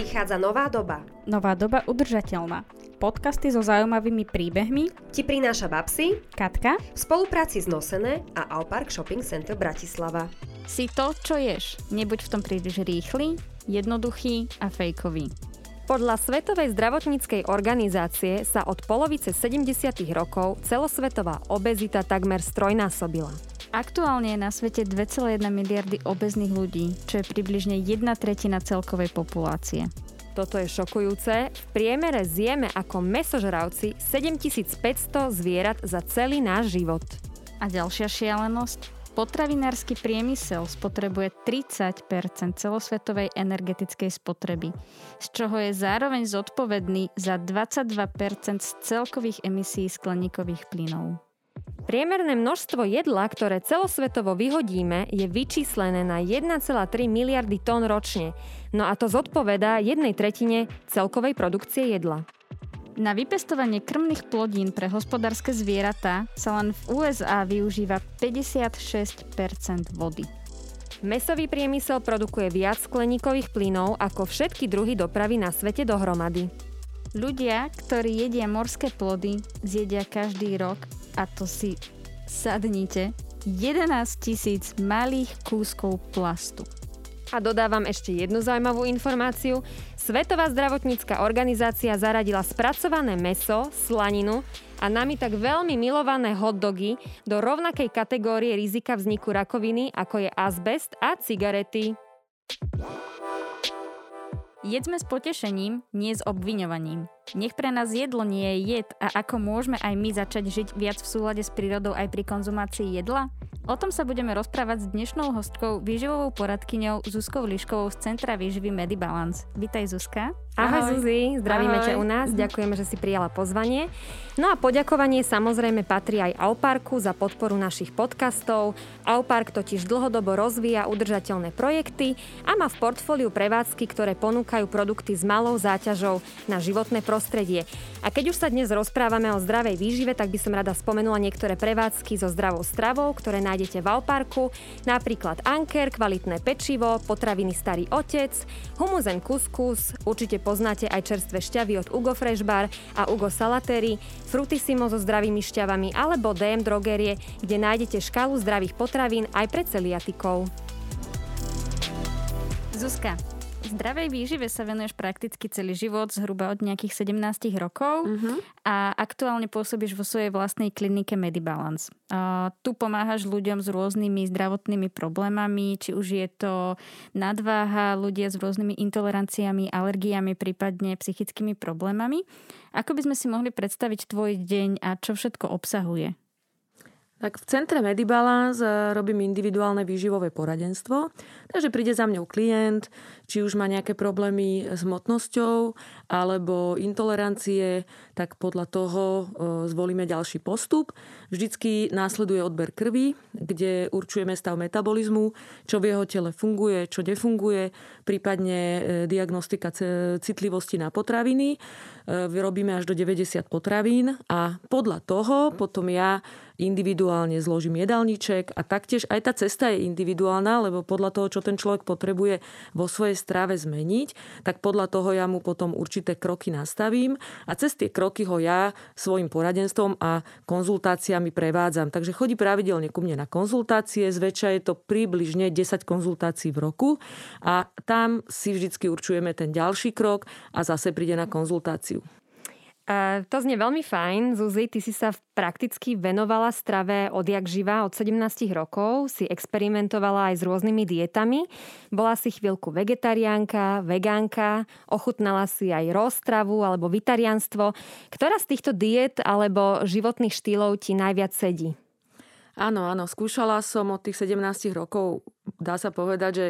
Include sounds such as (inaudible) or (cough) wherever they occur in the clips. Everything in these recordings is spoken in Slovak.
Prichádza nová doba. Nová doba udržateľná. Podcasty so zaujímavými príbehmi Ti prináša Babsi Katka v spolupráci s Nosené a Alpark Shopping Center Bratislava. si to, čo ješ. Nebuď v tom príliš rýchly, jednoduchý a fejkový. Podľa Svetovej zdravotníckej organizácie sa od polovice 70. rokov celosvetová obezita takmer strojnásobila. Aktuálne je na svete 2,1 miliardy obezných ľudí, čo je približne jedna tretina celkovej populácie. Toto je šokujúce. V priemere zjeme ako mesožravci 7500 zvierat za celý náš život. A ďalšia šialenosť? Potravinársky priemysel spotrebuje 30% celosvetovej energetickej spotreby, z čoho je zároveň zodpovedný za 22 z celkových emisí skleníkových plynov. Priemerné množstvo jedla, ktoré celosvetovo vyhodíme, je vyčíslené na 1,3 miliardy tón ročne, no a to zodpovedá jednej tretine celkovej produkcie jedla. Na vypestovanie krmných plodín pre hospodárske zvieratá sa len v USA využíva 56% vody. Mesový priemysel produkuje viac skleníkových plynov ako všetky druhy dopravy na svete dohromady. Ľudia, ktorí jedia morské plody, zjedia každý rok, a to si sadnite, 11 tisíc malých kúskov plastu. A dodávam ešte jednu zaujímavú informáciu. Svetová zdravotnícka organizácia zaradila spracované meso, slaninu a nami tak veľmi milované hotdogy do rovnakej kategórie rizika vzniku rakoviny, ako je azbest a cigarety. Jedzme s potešením, nie s obviňovaním. Nech pre nás jedlo nie je jed a ako môžeme aj my začať žiť viac v súlade s prírodou aj pri konzumácii jedla? O tom sa budeme rozprávať s dnešnou hostkou, výživovou poradkyňou Zuzkou Liškovou z Centra výživy Medibalance. Vítaj Zuzka. Ahoj, Zuzi, zdravíme Ahoj. ťa u nás, ďakujeme, že si prijala pozvanie. No a poďakovanie samozrejme patrí aj Auparku za podporu našich podcastov. Aupark totiž dlhodobo rozvíja udržateľné projekty a má v portfóliu prevádzky, ktoré ponúkajú produkty s malou záťažou na životné prostredie. A keď už sa dnes rozprávame o zdravej výžive, tak by som rada spomenula niektoré prevádzky so zdravou stravou, ktoré nájdete v Auparku, napríklad Anker, kvalitné pečivo, potraviny Starý otec, humuzen kuskus, určite poznáte aj čerstvé šťavy od Ugo Fresh Bar a Ugo Salatery, Frutissimo so zdravými šťavami alebo DM Drogerie, kde nájdete škálu zdravých potravín aj pre celiatikov. Zuzka, zdravej výžive sa venuješ prakticky celý život, zhruba od nejakých 17 rokov a aktuálne pôsobíš vo svojej vlastnej klinike Medibalance. A tu pomáhaš ľuďom s rôznymi zdravotnými problémami, či už je to nadváha, ľudia s rôznymi intoleranciami, alergiami, prípadne psychickými problémami. Ako by sme si mohli predstaviť tvoj deň a čo všetko obsahuje? Tak v centre Medibalance e, robím individuálne výživové poradenstvo, takže príde za mňou klient, či už má nejaké problémy s hmotnosťou alebo intolerancie, tak podľa toho e, zvolíme ďalší postup. Vždycky následuje odber krvi, kde určujeme stav metabolizmu, čo v jeho tele funguje, čo defunguje, prípadne diagnostika citlivosti na potraviny. Vyrobíme až do 90 potravín a podľa toho potom ja individuálne zložím jedálniček a taktiež aj tá cesta je individuálna, lebo podľa toho, čo ten človek potrebuje vo svojej strave zmeniť, tak podľa toho ja mu potom určité kroky nastavím a cez tie kroky ho ja svojim poradenstvom a konzultáciami prevádzam. Takže chodí pravidelne ku mne na konzultácie, zväčša je to približne 10 konzultácií v roku a tam si vždycky určujeme ten ďalší krok a zase príde na konzultáciu. To znie veľmi fajn. Zuzi, ty si sa prakticky venovala strave odjak živa od 17 rokov, si experimentovala aj s rôznymi dietami. Bola si chvíľku vegetariánka, vegánka, ochutnala si aj roztravu alebo vitarianstvo. Ktorá z týchto diet alebo životných štýlov ti najviac sedí? Áno, áno, skúšala som od tých 17 rokov, dá sa povedať, že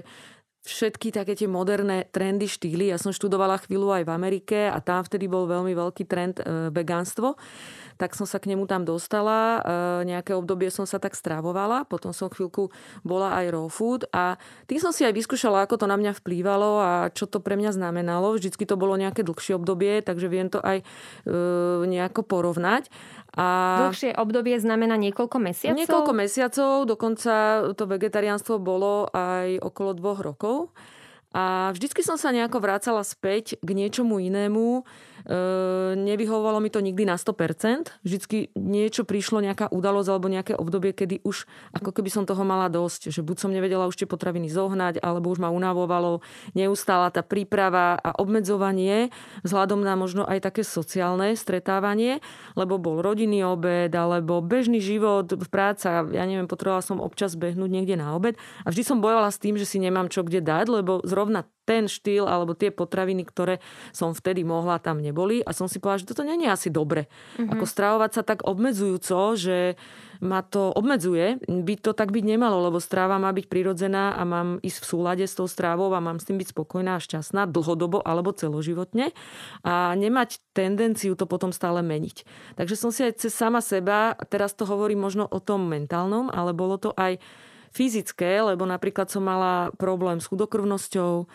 všetky také tie moderné trendy, štýly. Ja som študovala chvíľu aj v Amerike a tam vtedy bol veľmi veľký trend e, vegánstvo. Tak som sa k nemu tam dostala. E, nejaké obdobie som sa tak stravovala. Potom som chvíľku bola aj raw food. A tým som si aj vyskúšala, ako to na mňa vplývalo a čo to pre mňa znamenalo. Vždycky to bolo nejaké dlhšie obdobie, takže viem to aj e, nejako porovnať. A... Dlhšie obdobie znamená niekoľko mesiacov? Niekoľko mesiacov, dokonca to vegetariánstvo bolo aj okolo dvoch rokov. A vždycky som sa nejako vrácala späť k niečomu inému. E, nevyhovovalo mi to nikdy na 100%. Vždycky niečo prišlo, nejaká udalosť alebo nejaké obdobie, kedy už ako keby som toho mala dosť. Že buď som nevedela už tie potraviny zohnať, alebo už ma unavovalo neustála tá príprava a obmedzovanie vzhľadom na možno aj také sociálne stretávanie, lebo bol rodinný obed, alebo bežný život, práca. Ja neviem, potrebovala som občas behnúť niekde na obed. A vždy som bojovala s tým, že si nemám čo kde dať, lebo zrovna ten štýl alebo tie potraviny, ktoré som vtedy mohla, tam neboli. A som si povedala, že toto nie je asi dobre. Mm-hmm. Ako stravovať sa tak obmedzujúco, že ma to obmedzuje. By to tak byť nemalo, lebo stráva má byť prirodzená a mám ísť v súlade s tou strávou a mám s tým byť spokojná a šťastná dlhodobo alebo celoživotne a nemať tendenciu to potom stále meniť. Takže som si aj cez sama seba, teraz to hovorím možno o tom mentálnom, ale bolo to aj fyzické, lebo napríklad som mala problém s chudokrvnosťou,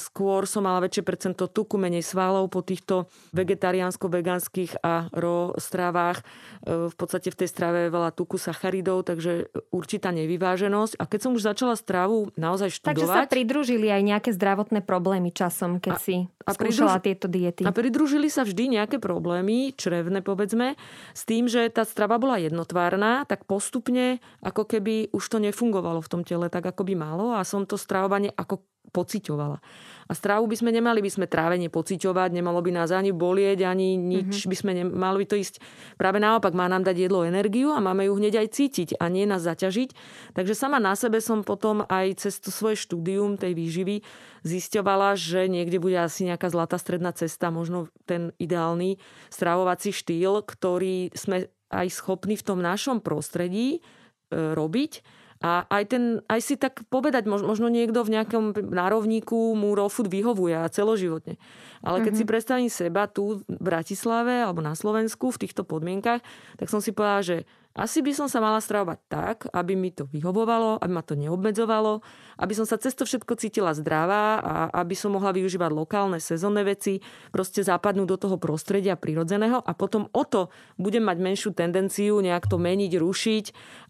skôr som mala väčšie percento tuku, menej svalov po týchto vegetariánsko-vegánskych a ro stravách. Ehm, v podstate v tej strave je veľa tuku, sacharidov, takže určitá nevyváženosť. A keď som už začala stravu naozaj študovať... Takže sa pridružili aj nejaké zdravotné problémy časom, keď a, si a skúšala pridruž... tieto diety. A pridružili sa vždy nejaké problémy, črevné povedzme, s tým, že tá strava bola jednotvárna, tak postupne ako keby už to nefungovalo v tom tele tak, ako by malo a som to stravovanie ako pociťovala. A strávu by sme nemali by sme trávenie pociťovať, nemalo by nás ani bolieť, ani nič mm-hmm. by sme nemali by to ísť. Práve naopak, má nám dať jedlo energiu a máme ju hneď aj cítiť a nie nás zaťažiť. Takže sama na sebe som potom aj cez to svoje štúdium tej výživy zisťovala, že niekde bude asi nejaká zlatá stredná cesta, možno ten ideálny stravovací štýl, ktorý sme aj schopní v tom našom prostredí e, robiť a aj, ten, aj si tak povedať, možno niekto v nejakom nárovníku mu raw food vyhovuje a celoživotne. Ale keď mm-hmm. si predstavím seba tu v Bratislave alebo na Slovensku v týchto podmienkach, tak som si povedala, že asi by som sa mala stravovať tak, aby mi to vyhovovalo, aby ma to neobmedzovalo, aby som sa cez to všetko cítila zdravá a aby som mohla využívať lokálne sezónne veci, proste zapadnúť do toho prostredia prirodzeného a potom o to budem mať menšiu tendenciu nejak to meniť, rušiť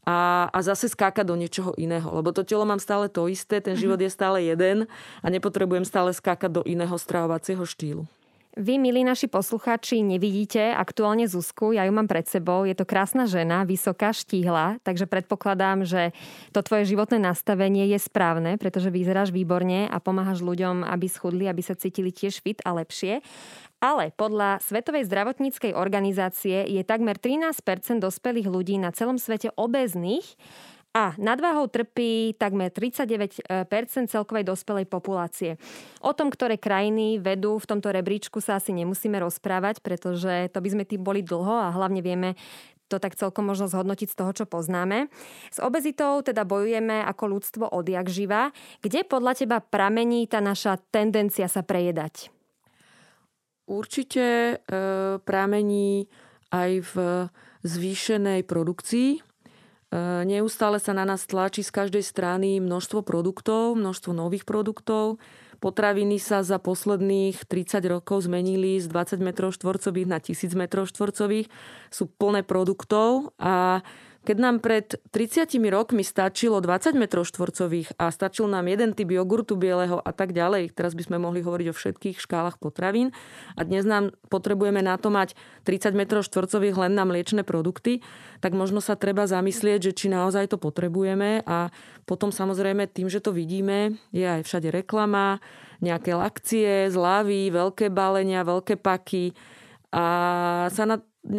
a, a zase skákať do niečoho iného. Lebo to telo mám stále to isté, ten život mhm. je stále jeden a nepotrebujem stále skákať do iného stravovacieho štýlu. Vy, milí naši poslucháči, nevidíte aktuálne Zuzku, ja ju mám pred sebou. Je to krásna žena, vysoká, štíhla, takže predpokladám, že to tvoje životné nastavenie je správne, pretože vyzeráš výborne a pomáhaš ľuďom, aby schudli, aby sa cítili tiež fit a lepšie. Ale podľa Svetovej zdravotníckej organizácie je takmer 13% dospelých ľudí na celom svete obezných a nadváhou trpí takmer 39% celkovej dospelej populácie. O tom, ktoré krajiny vedú v tomto rebríčku sa asi nemusíme rozprávať, pretože to by sme tým boli dlho a hlavne vieme to tak celkom možno zhodnotiť z toho, čo poznáme. S obezitou teda bojujeme ako ľudstvo odjak živa. Kde podľa teba pramení tá naša tendencia sa prejedať? Určite e, pramení aj v zvýšenej produkcii neustále sa na nás tlačí z každej strany množstvo produktov, množstvo nových produktov. Potraviny sa za posledných 30 rokov zmenili z 20 m štvorcových na 1000 m štvorcových. Sú plné produktov a keď nám pred 30 rokmi stačilo 20 m štvorcových a stačil nám jeden typ jogurtu bieleho a tak ďalej, teraz by sme mohli hovoriť o všetkých škálach potravín a dnes nám potrebujeme na to mať 30 m štvorcových len na mliečne produkty, tak možno sa treba zamyslieť, že či naozaj to potrebujeme a potom samozrejme tým, že to vidíme, je aj všade reklama, nejaké lakcie, zľavy, veľké balenia, veľké paky a sa na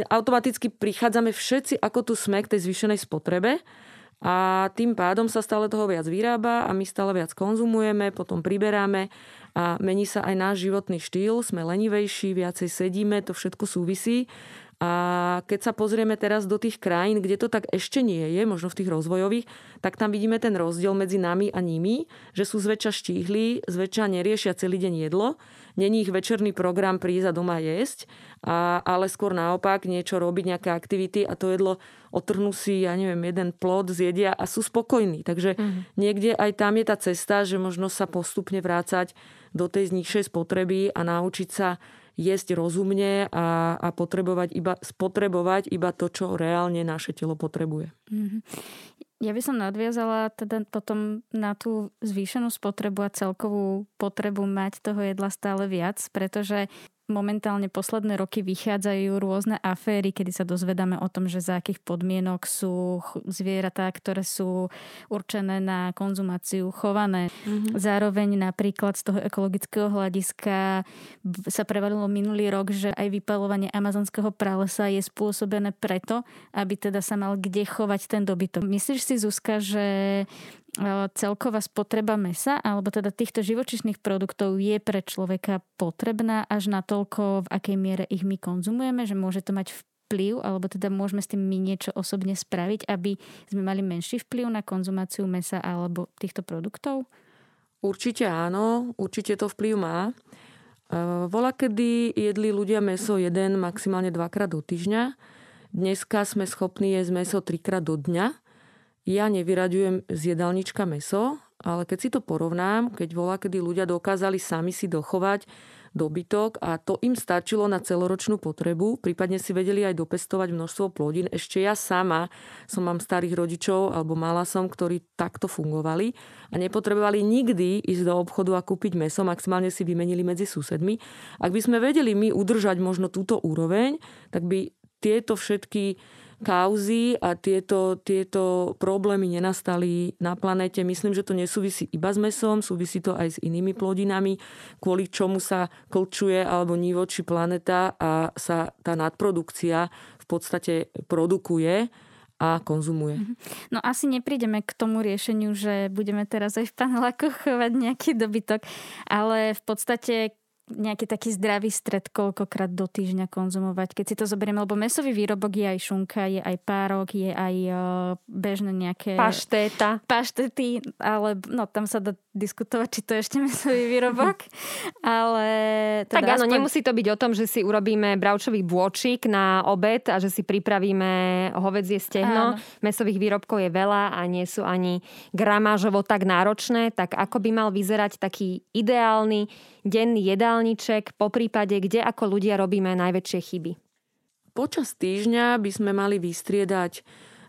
automaticky prichádzame všetci, ako tu sme k tej zvýšenej spotrebe a tým pádom sa stále toho viac vyrába a my stále viac konzumujeme, potom priberáme a mení sa aj náš životný štýl, sme lenivejší, viacej sedíme, to všetko súvisí a keď sa pozrieme teraz do tých krajín, kde to tak ešte nie je, možno v tých rozvojových, tak tam vidíme ten rozdiel medzi nami a nimi, že sú zväčša štíhli, zväčša neriešia celý deň jedlo, není ich večerný program prísť a doma jesť, a, ale skôr naopak niečo robiť, nejaké aktivity a to jedlo otrhnú si, ja neviem, jeden plod, zjedia a sú spokojní. Takže mm. niekde aj tam je tá cesta, že možno sa postupne vrácať do tej nižšej spotreby a naučiť sa jesť rozumne a, a potrebovať iba, spotrebovať iba to, čo reálne naše telo potrebuje. Mm-hmm. Ja by som nadviazala teda potom na tú zvýšenú spotrebu a celkovú potrebu mať toho jedla stále viac, pretože momentálne posledné roky vychádzajú rôzne aféry, kedy sa dozvedáme o tom, že za akých podmienok sú zvieratá, ktoré sú určené na konzumáciu chované. Mm-hmm. Zároveň napríklad z toho ekologického hľadiska sa prevalilo minulý rok, že aj vypalovanie amazonského pralesa je spôsobené preto, aby teda sa mal kde chovať ten dobytok. Myslíš si, Zuzka, že celková spotreba mesa alebo teda týchto živočišných produktov je pre človeka potrebná až na toľko, v akej miere ich my konzumujeme, že môže to mať vplyv, alebo teda môžeme s tým my niečo osobne spraviť, aby sme mali menší vplyv na konzumáciu mesa alebo týchto produktov? Určite áno, určite to vplyv má. E, vola, kedy jedli ľudia meso jeden, maximálne dvakrát do týždňa. Dneska sme schopní jesť meso trikrát do dňa ja nevyraďujem z jedálnička meso, ale keď si to porovnám, keď volá, kedy ľudia dokázali sami si dochovať dobytok a to im stačilo na celoročnú potrebu, prípadne si vedeli aj dopestovať množstvo plodín. Ešte ja sama som mám starých rodičov, alebo mala som, ktorí takto fungovali a nepotrebovali nikdy ísť do obchodu a kúpiť meso, maximálne si vymenili medzi susedmi. Ak by sme vedeli my udržať možno túto úroveň, tak by tieto všetky kauzy a tieto, tieto problémy nenastali na planete. Myslím, že to nesúvisí iba s mesom, súvisí to aj s inými plodinami, kvôli čomu sa klčuje alebo nívoči planeta a sa tá nadprodukcia v podstate produkuje a konzumuje. Mhm. No asi neprídeme k tomu riešeniu, že budeme teraz aj v panelákoch chovať nejaký dobytok, ale v podstate nejaký taký zdravý stred koľkokrát do týždňa konzumovať. Keď si to zoberieme, lebo mesový výrobok je aj šunka, je aj párok, je aj uh, bežné nejaké... Paštéta. Paštety, ale no tam sa dá diskutovať, či to je ešte (laughs) mesový výrobok. ale... Teda tak áno, aspoň... nemusí to byť o tom, že si urobíme bravčový bôčik na obed a že si pripravíme hovedzie stehno. Áno. Mesových výrobkov je veľa a nie sú ani gramážovo tak náročné, tak ako by mal vyzerať taký ideálny denný jedálniček, po prípade, kde ako ľudia robíme najväčšie chyby? Počas týždňa by sme mali vystriedať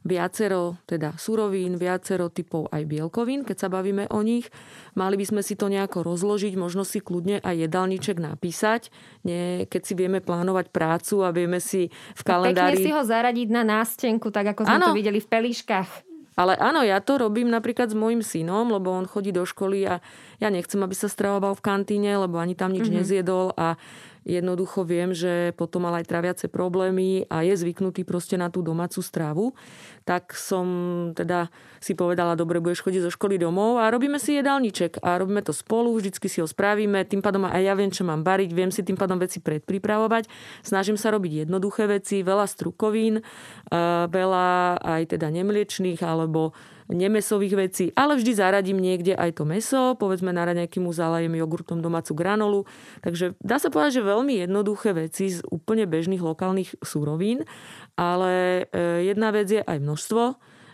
viacero teda surovín, viacero typov aj bielkovín, keď sa bavíme o nich. Mali by sme si to nejako rozložiť, možno si kľudne aj jedálniček napísať, nie, keď si vieme plánovať prácu a vieme si v kalendári... Pekne si ho zaradiť na nástenku, tak ako sme ano. to videli v pelíškach. Ale áno, ja to robím napríklad s môjim synom, lebo on chodí do školy a ja nechcem, aby sa stravoval v kantíne, lebo ani tam nič mm-hmm. nezjedol a jednoducho viem, že potom mal aj traviace problémy a je zvyknutý proste na tú domácu stravu, tak som teda si povedala, dobre, budeš chodiť zo školy domov a robíme si jedálniček a robíme to spolu, vždycky si ho spravíme, tým pádom aj ja viem, čo mám bariť, viem si tým pádom veci predpripravovať, snažím sa robiť jednoduché veci, veľa strukovín, veľa aj teda nemliečných alebo nemesových vecí, ale vždy zaradím niekde aj to meso, povedzme na raňajky mu zalajem jogurtom domácu granolu. Takže dá sa povedať, že veľmi jednoduché veci z úplne bežných lokálnych súrovín, ale e, jedna vec je aj množstvo,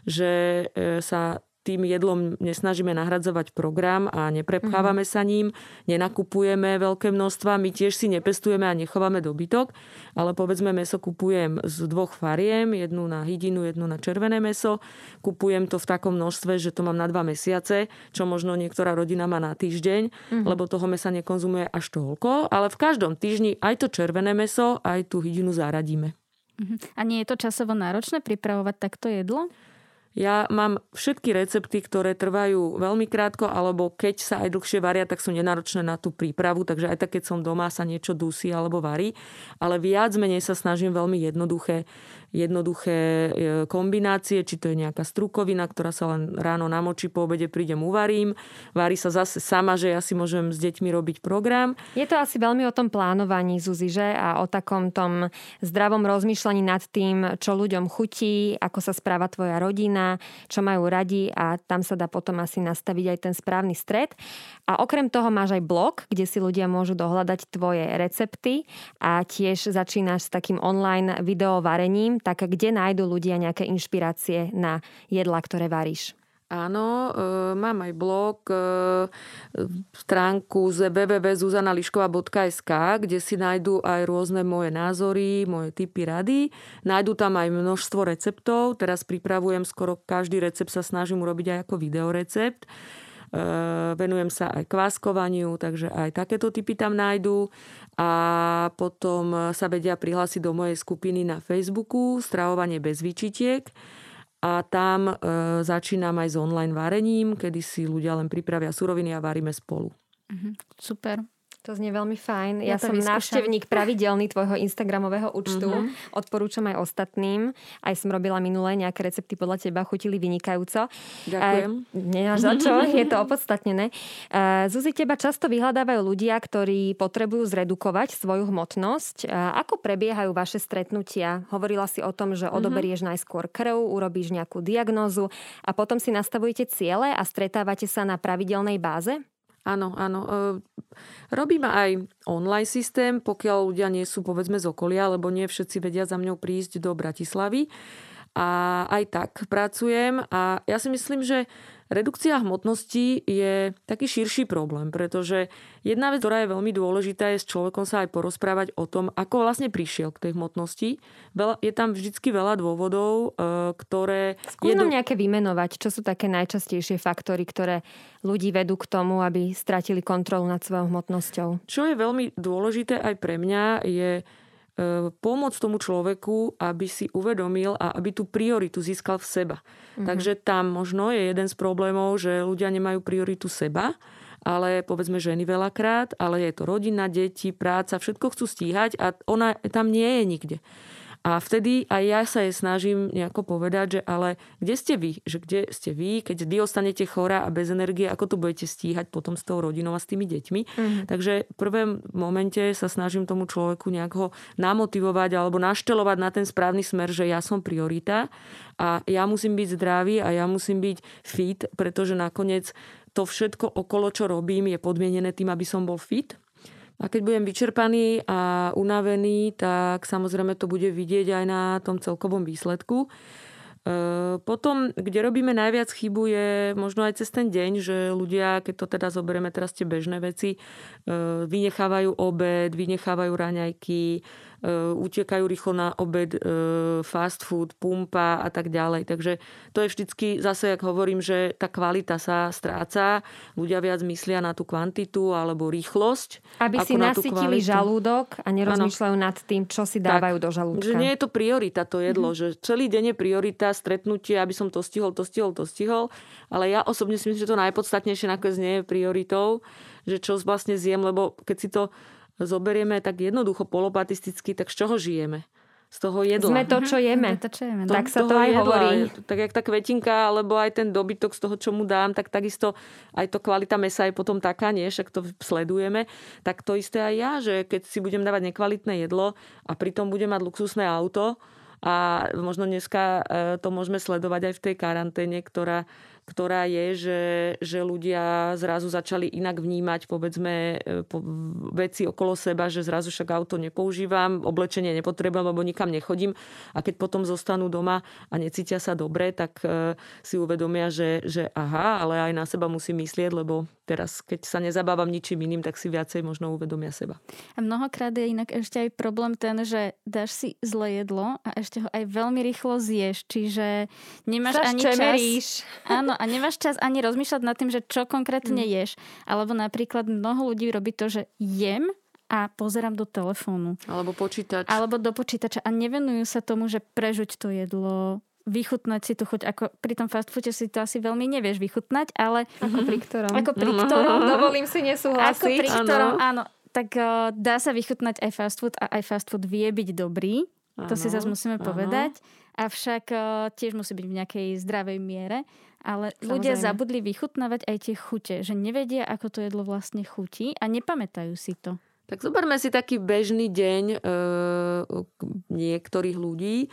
že e, sa tým jedlom nesnažíme nahradzovať program a neprepchávame mm-hmm. sa ním, nenakupujeme veľké množstva, my tiež si nepestujeme a nechováme dobytok, ale povedzme meso kupujem z dvoch fariem, jednu na hydinu, jednu na červené meso. Kupujem to v takom množstve, že to mám na dva mesiace, čo možno niektorá rodina má na týždeň, mm-hmm. lebo toho mesa nekonzumuje až toľko, ale v každom týždni aj to červené meso, aj tú hydinu zaradíme. Mm-hmm. A nie je to časovo náročné pripravovať takto jedlo? Ja mám všetky recepty, ktoré trvajú veľmi krátko, alebo keď sa aj dlhšie varia, tak sú nenáročné na tú prípravu, takže aj tak, keď som doma, sa niečo dusí alebo varí. Ale viac menej sa snažím veľmi jednoduché jednoduché e, kombinácie, či to je nejaká strukovina, ktorá sa len ráno namočí, po obede prídem, uvarím. Varí sa zase sama, že ja si môžem s deťmi robiť program. Je to asi veľmi o tom plánovaní, Zuzi, že? A o takom tom zdravom rozmýšľaní nad tým, čo ľuďom chutí, ako sa správa tvoja rodina, čo majú radi a tam sa dá potom asi nastaviť aj ten správny stred. A okrem toho máš aj blog, kde si ľudia môžu dohľadať tvoje recepty a tiež začínaš s takým online videovarením, tak kde nájdu ľudia nejaké inšpirácie na jedla, ktoré varíš? Áno, e, mám aj blog, e, stránku z www.zuzanališkova.sk, kde si nájdú aj rôzne moje názory, moje typy rady. Nájdú tam aj množstvo receptov. Teraz pripravujem skoro každý recept sa snažím urobiť aj ako videorecept. E, venujem sa aj kváskovaniu, takže aj takéto typy tam nájdú. A potom sa vedia prihlásiť do mojej skupiny na Facebooku Stravovanie bez vyčitiek a tam e, začínam aj s online varením, kedy si ľudia len pripravia suroviny a varíme spolu. Mm-hmm. Super. To znie veľmi fajn. Ja, ja som návštevník pravidelný tvojho Instagramového účtu. Mm-hmm. Odporúčam aj ostatným. Aj som robila minulé nejaké recepty podľa teba, chutili vynikajúco. Ďakujem. Nemáš za čo, (laughs) je to opodstatnené. Zuzi, teba často vyhľadávajú ľudia, ktorí potrebujú zredukovať svoju hmotnosť. Ako prebiehajú vaše stretnutia? Hovorila si o tom, že mhm. odoberieš mm-hmm. najskôr krv, urobíš nejakú diagnózu a potom si nastavujete ciele a stretávate sa na pravidelnej báze? Áno, áno. E, robíme aj online systém, pokiaľ ľudia nie sú povedzme z okolia, lebo nie všetci vedia za mňou prísť do Bratislavy. A aj tak pracujem a ja si myslím, že redukcia hmotnosti je taký širší problém, pretože jedna vec, ktorá je veľmi dôležitá, je s človekom sa aj porozprávať o tom, ako vlastne prišiel k tej hmotnosti. Je tam vždycky veľa dôvodov, e, ktoré... Skús do... nejaké vymenovať, čo sú také najčastejšie faktory, ktoré ľudí vedú k tomu, aby stratili kontrolu nad svojou hmotnosťou. Čo je veľmi dôležité aj pre mňa, je pomôcť tomu človeku, aby si uvedomil a aby tú prioritu získal v seba. Mm-hmm. Takže tam možno je jeden z problémov, že ľudia nemajú prioritu seba, ale povedzme ženy veľakrát, ale je to rodina, deti, práca, všetko chcú stíhať a ona tam nie je nikde. A vtedy aj ja sa jej snažím nejako povedať, že ale kde ste vy? Že kde ste vy, keď vy ostanete chorá a bez energie, ako to budete stíhať potom s tou rodinou a s tými deťmi. Mm-hmm. Takže v prvom momente sa snažím tomu človeku nejak ho namotivovať alebo naštelovať na ten správny smer, že ja som priorita a ja musím byť zdravý a ja musím byť fit, pretože nakoniec to všetko okolo, čo robím, je podmienené tým, aby som bol fit a keď budem vyčerpaný a unavený, tak samozrejme to bude vidieť aj na tom celkovom výsledku. E, potom, kde robíme najviac chybu je možno aj cez ten deň, že ľudia, keď to teda zoberieme teraz tie bežné veci, e, vynechávajú obed, vynechávajú raňajky, utekajú rýchlo na obed, e, fast food, pumpa a tak ďalej. Takže to je vždycky, zase, ak hovorím, že tá kvalita sa stráca, ľudia viac myslia na tú kvantitu alebo rýchlosť. Aby si nasytili žalúdok a nerozmýšľajú ano. nad tým, čo si dávajú tak, do žalúdka. Že nie je to priorita to jedlo, mm-hmm. že celý deň je priorita, stretnutie, aby som to stihol, to stihol, to stihol, ale ja osobne si myslím, že to najpodstatnejšie nakoniec nie je prioritou, že čo vlastne zjem, lebo keď si to zoberieme tak jednoducho polopatisticky, tak z čoho žijeme? z toho jedla. Sme to, čo jeme. To, čo jeme. No. Tak sa to aj jedla. hovorí. Tak jak tá kvetinka, alebo aj ten dobytok z toho, čo mu dám, tak takisto aj to kvalita mesa je potom taká, nie? Však to sledujeme. Tak to isté aj ja, že keď si budem dávať nekvalitné jedlo a pritom budem mať luxusné auto, a možno dneska e, to môžeme sledovať aj v tej karanténe, ktorá ktorá je, že, že ľudia zrazu začali inak vnímať povedzme e, po, veci okolo seba, že zrazu však auto nepoužívam, oblečenie nepotrebujem, lebo nikam nechodím a keď potom zostanú doma a necítia sa dobre, tak e, si uvedomia, že, že aha, ale aj na seba musím myslieť, lebo teraz, keď sa nezabávam ničím iným, tak si viacej možno uvedomia seba. A mnohokrát je inak ešte aj problém ten, že dáš si zlé jedlo a ešte ho aj veľmi rýchlo zješ, čiže nemáš Zaš ani čas. Áno, Áno, a nemáš čas ani rozmýšľať nad tým, že čo konkrétne mm. ješ. Alebo napríklad mnoho ľudí robí to, že jem a pozerám do telefónu. Alebo počítač. Alebo do počítača a nevenujú sa tomu, že prežuť to jedlo, vychutnať si tu chuť. Ako pri tom fast foode si to asi veľmi nevieš vychutnať, ale... Ako pri ktorom. Ako pri ktorom. (laughs) Dovolím si nesúhlasiť. Ako pri ktorom, áno. Tak uh, dá sa vychutnať aj fast food a aj fast food vie byť dobrý. Ano, to si zase musíme ano. povedať. Avšak uh, tiež musí byť v nejakej zdravej miere. Ale Samozrejme. ľudia zabudli vychutnávať aj tie chute, že nevedia, ako to jedlo vlastne chutí a nepamätajú si to. Tak zoberme si taký bežný deň e, niektorých ľudí. E,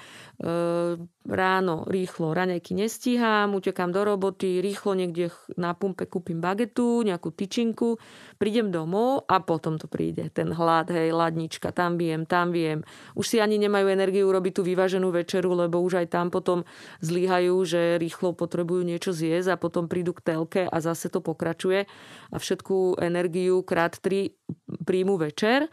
ráno rýchlo raňajky nestíham, utekám do roboty, rýchlo niekde na pumpe kúpim bagetu, nejakú tyčinku, prídem domov a potom to príde. Ten hlad, hej, ladnička, tam viem, tam viem. Už si ani nemajú energiu urobiť tú vyváženú večeru, lebo už aj tam potom zlíhajú, že rýchlo potrebujú niečo zjesť a potom prídu k telke a zase to pokračuje a všetku energiu krát tri príjmu večer.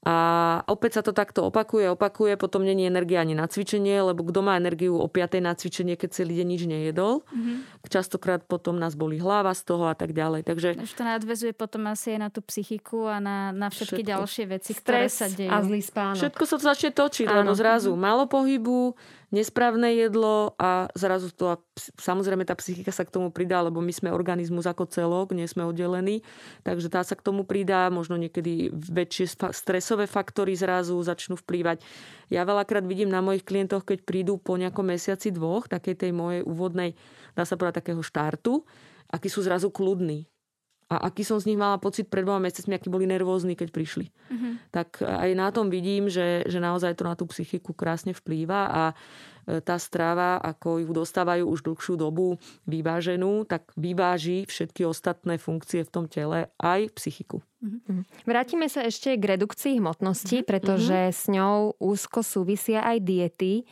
A opäť sa to takto opakuje, opakuje, potom není energia ani na cvičenie, lebo kto má energiu o 5 na cvičenie, keď celý deň nič nejedol. Mm-hmm. Častokrát potom nás boli hlava z toho a tak ďalej. Takže... Už to nadvezuje potom asi aj na tú psychiku a na, na všetky všetko. ďalšie veci, ktoré Stres sa dejú. a zlý spánok. Všetko sa to začne točiť, Áno. lebo zrazu mm-hmm. málo pohybu, nesprávne jedlo a zrazu to, samozrejme tá psychika sa k tomu pridá, lebo my sme organizmus ako celok, nie sme oddelení, takže tá sa k tomu pridá, možno niekedy väčšie stresové faktory zrazu začnú vplývať. Ja veľakrát vidím na mojich klientoch, keď prídu po nejakom mesiaci dvoch, takej tej mojej úvodnej, dá sa povedať, takého štartu, akí sú zrazu kľudní a aký som z nich mala pocit pred dvoma mesiacmi, akí boli nervózni, keď prišli. Mm-hmm. Tak aj na tom vidím, že, že naozaj to na tú psychiku krásne vplýva a e, tá strava, ako ju dostávajú už dlhšiu dobu vyváženú, tak vyváži všetky ostatné funkcie v tom tele, aj psychiku. Mm-hmm. Vrátime sa ešte k redukcii hmotnosti, mm-hmm. pretože s ňou úzko súvisia aj diety.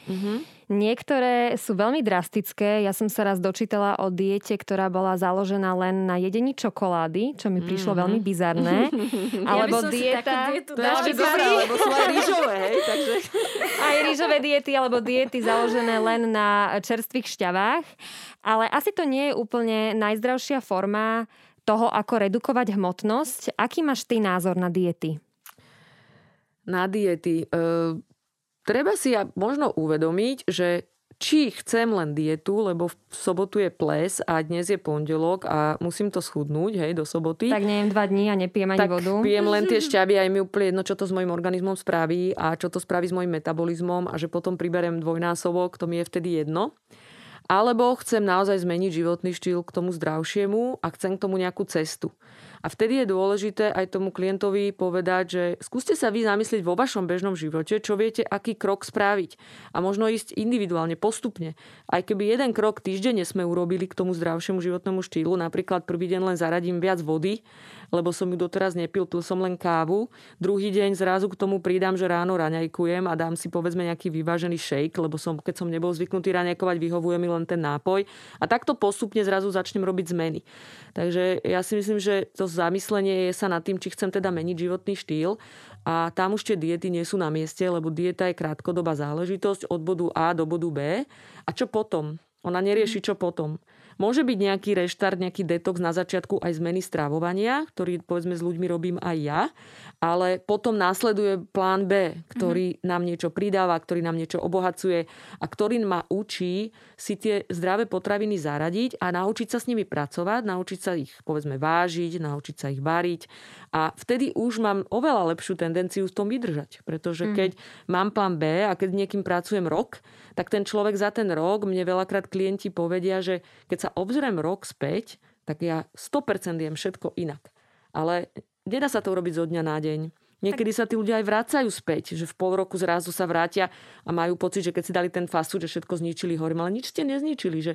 Niektoré sú veľmi drastické. Ja som sa raz dočítala o diete, ktorá bola založená len na jedení čokolády, čo mi prišlo mm-hmm. veľmi bizarné. (laughs) Alebo ja dieta... To je dobré, lebo sú aj rýžové, hej, takže... (laughs) Aj rýžové diety, alebo diety založené len na čerstvých šťavách. Ale asi to nie je úplne najzdravšia forma toho, ako redukovať hmotnosť. Aký máš ty názor na diety? Na diety. E- treba si možno uvedomiť, že či chcem len dietu, lebo v sobotu je ples a dnes je pondelok a musím to schudnúť, hej, do soboty. Tak neviem dva dní a nepijem ani tak vodu. pijem len tie šťavy a je mi úplne jedno, čo to s mojim organizmom spraví a čo to spraví s mojim metabolizmom a že potom priberem dvojnásobok, to mi je vtedy jedno. Alebo chcem naozaj zmeniť životný štýl k tomu zdravšiemu a chcem k tomu nejakú cestu. A vtedy je dôležité aj tomu klientovi povedať, že skúste sa vy zamyslieť vo vašom bežnom živote, čo viete, aký krok spraviť. A možno ísť individuálne, postupne. Aj keby jeden krok týždenne sme urobili k tomu zdravšiemu životnému štýlu, napríklad prvý deň len zaradím viac vody, lebo som ju doteraz nepil, pil som len kávu. Druhý deň zrazu k tomu pridám, že ráno raňajkujem a dám si povedzme nejaký vyvážený shake, lebo som, keď som nebol zvyknutý raňajkovať, vyhovuje mi len ten nápoj. A takto postupne zrazu začnem robiť zmeny. Takže ja si myslím, že to zamyslenie je sa nad tým, či chcem teda meniť životný štýl a tam už tie diety nie sú na mieste, lebo dieta je krátkodobá záležitosť od bodu A do bodu B. A čo potom? Ona nerieši, čo potom. Môže byť nejaký reštart, nejaký detox na začiatku aj zmeny stravovania, ktorý povedzme s ľuďmi robím aj ja, ale potom následuje plán B, ktorý mm-hmm. nám niečo pridáva, ktorý nám niečo obohacuje a ktorý ma učí si tie zdravé potraviny zaradiť a naučiť sa s nimi pracovať, naučiť sa ich povedzme vážiť, naučiť sa ich variť a vtedy už mám oveľa lepšiu tendenciu v tom vydržať, pretože mm-hmm. keď mám plán B a keď niekým pracujem rok, tak ten človek za ten rok, mne veľakrát klienti povedia, že keď sa obzriem rok späť, tak ja 100% jem všetko inak. Ale nedá sa to urobiť zo dňa na deň. Niekedy sa tí ľudia aj vracajú späť, že v pol roku zrazu sa vrátia a majú pocit, že keď si dali ten fast food, že všetko zničili horím, ale nič ste nezničili, že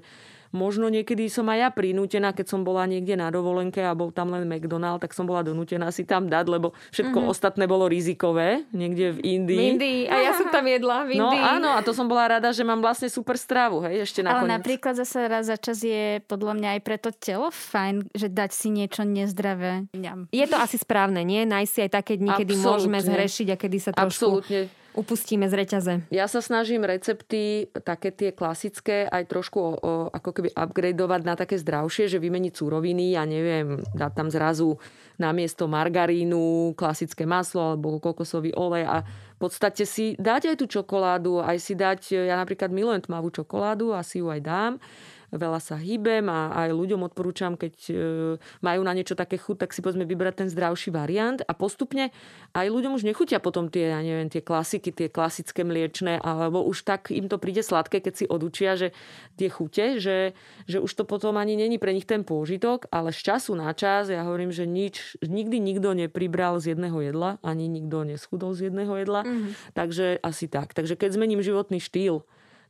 možno niekedy som aj ja prinútená, keď som bola niekde na dovolenke a bol tam len McDonald, tak som bola donútená si tam dať, lebo všetko mm-hmm. ostatné bolo rizikové, niekde v Indii. V Indii, a ja som tam jedla v (laughs) no Indii. No áno, a to som bola rada, že mám vlastne super stravu, hej, ešte nakoniec. Ale napríklad zase raz za čas je podľa mňa aj pre to telo fajn, že dať si niečo nezdravé. Je to asi správne, nie? Nájsť si aj také dni, kedy Absolutne. môžeme zhrešiť a kedy sa trošku... Absolútne upustíme z reťaze. Ja sa snažím recepty, také tie klasické, aj trošku o, o, ako keby upgradeovať na také zdravšie, že vymeniť súroviny, ja neviem, dať tam zrazu na miesto margarínu klasické maslo alebo kokosový olej a podstate si dať aj tú čokoládu, aj si dať, ja napríklad milujem tmavú čokoládu, asi ju aj dám, veľa sa hýbem a aj ľuďom odporúčam, keď e, majú na niečo také chuť, tak si povedzme vybrať ten zdravší variant a postupne aj ľuďom už nechutia potom tie, ja neviem, tie klasiky, tie klasické mliečne, alebo už tak im to príde sladké, keď si odučia, že tie chute, že, že už to potom ani není pre nich ten pôžitok, ale z času na čas, ja hovorím, že nič, nikdy nikto nepribral z jedného jedla, ani nikto neschudol z jedného jedla, mm-hmm. takže asi tak. Takže keď zmením životný štýl,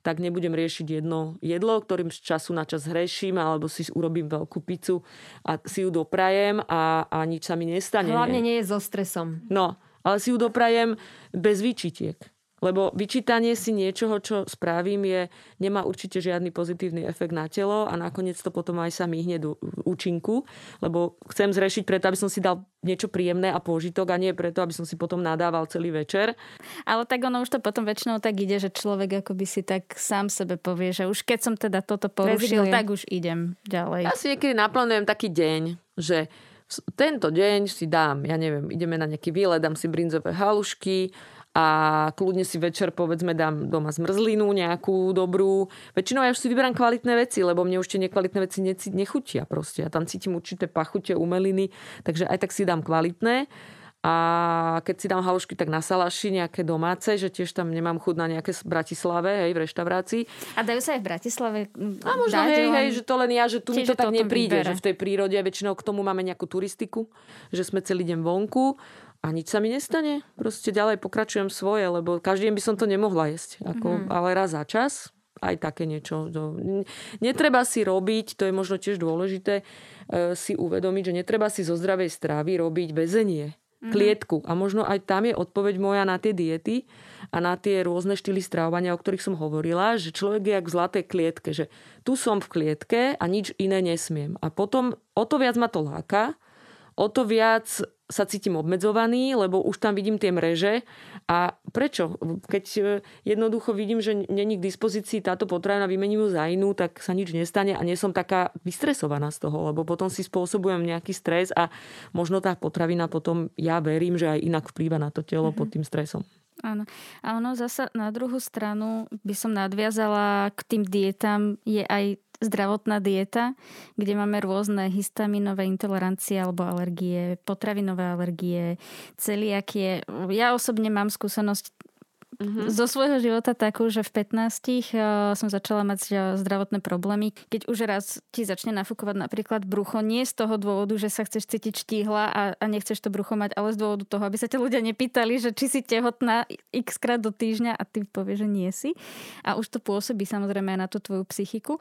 tak nebudem riešiť jedno jedlo, ktorým z času na čas hreším, alebo si urobím veľkú pizzu a si ju doprajem a, a nič sa mi nestane. Hlavne nie je so stresom. No, ale si ju doprajem bez výčitiek. Lebo vyčítanie si niečoho, čo spravím, je, nemá určite žiadny pozitívny efekt na telo a nakoniec to potom aj sa myhne do účinku, lebo chcem zrešiť preto, aby som si dal niečo príjemné a pôžitok a nie preto, aby som si potom nadával celý večer. Ale tak ono už to potom väčšinou tak ide, že človek akoby si tak sám sebe povie, že už keď som teda toto porušil, tak už idem ďalej. Ja si niekedy naplánujem taký deň, že tento deň si dám, ja neviem, ideme na nejaký výlet, dám si brinzové halušky, a kľudne si večer povedzme dám doma zmrzlinu nejakú dobrú. Väčšinou ja už si vyberám kvalitné veci, lebo mne už tie nekvalitné veci nechutia proste. Ja tam cítim určité pachute, umeliny, takže aj tak si dám kvalitné. A keď si dám halušky, tak na salaši nejaké domáce, že tiež tam nemám chud na nejaké v Bratislave, hej, v reštaurácii. A dajú sa aj v Bratislave A možno, hej, hej, že to len ja, že tu mi to tak nepríde, vybere. že v tej prírode väčšinou k tomu máme nejakú turistiku, že sme celý deň vonku a nič sa mi nestane. Proste ďalej pokračujem svoje, lebo každý deň by som to nemohla jesť. Ako, mm. Ale raz za čas aj také niečo. To, netreba si robiť, to je možno tiež dôležité, e, si uvedomiť, že netreba si zo zdravej stravy robiť bezenie, mm. klietku. A možno aj tam je odpoveď moja na tie diety a na tie rôzne štýly stravovania, o ktorých som hovorila, že človek je jak v zlatej klietke, že tu som v klietke a nič iné nesmiem. A potom o to viac ma to láka, o to viac sa cítim obmedzovaný, lebo už tam vidím tie mreže. A prečo? Keď e, jednoducho vidím, že není k dispozícii táto potravina, vymením ju za inú, tak sa nič nestane a nie som taká vystresovaná z toho, lebo potom si spôsobujem nejaký stres a možno tá potravina potom, ja verím, že aj inak vplýva na to telo mm-hmm. pod tým stresom. Áno. A ono zasa na druhú stranu by som nadviazala k tým dietám, je aj zdravotná dieta, kde máme rôzne histaminové intolerancie alebo alergie, potravinové alergie, celiakie. Ja osobne mám skúsenosť Mm-hmm. Zo svojho života takú, že v 15 uh, eh, som začala mať uh, zdravotné problémy. Keď už raz ti začne nafúkovať napríklad brucho, nie z toho dôvodu, že sa chceš cítiť štíhla a, a nechceš to brucho mať, ale z dôvodu toho, aby sa ťa ľudia nepýtali, že či si tehotná x krát do týždňa a ty povieš, že nie si. A už to pôsobí samozrejme aj na tú tvoju psychiku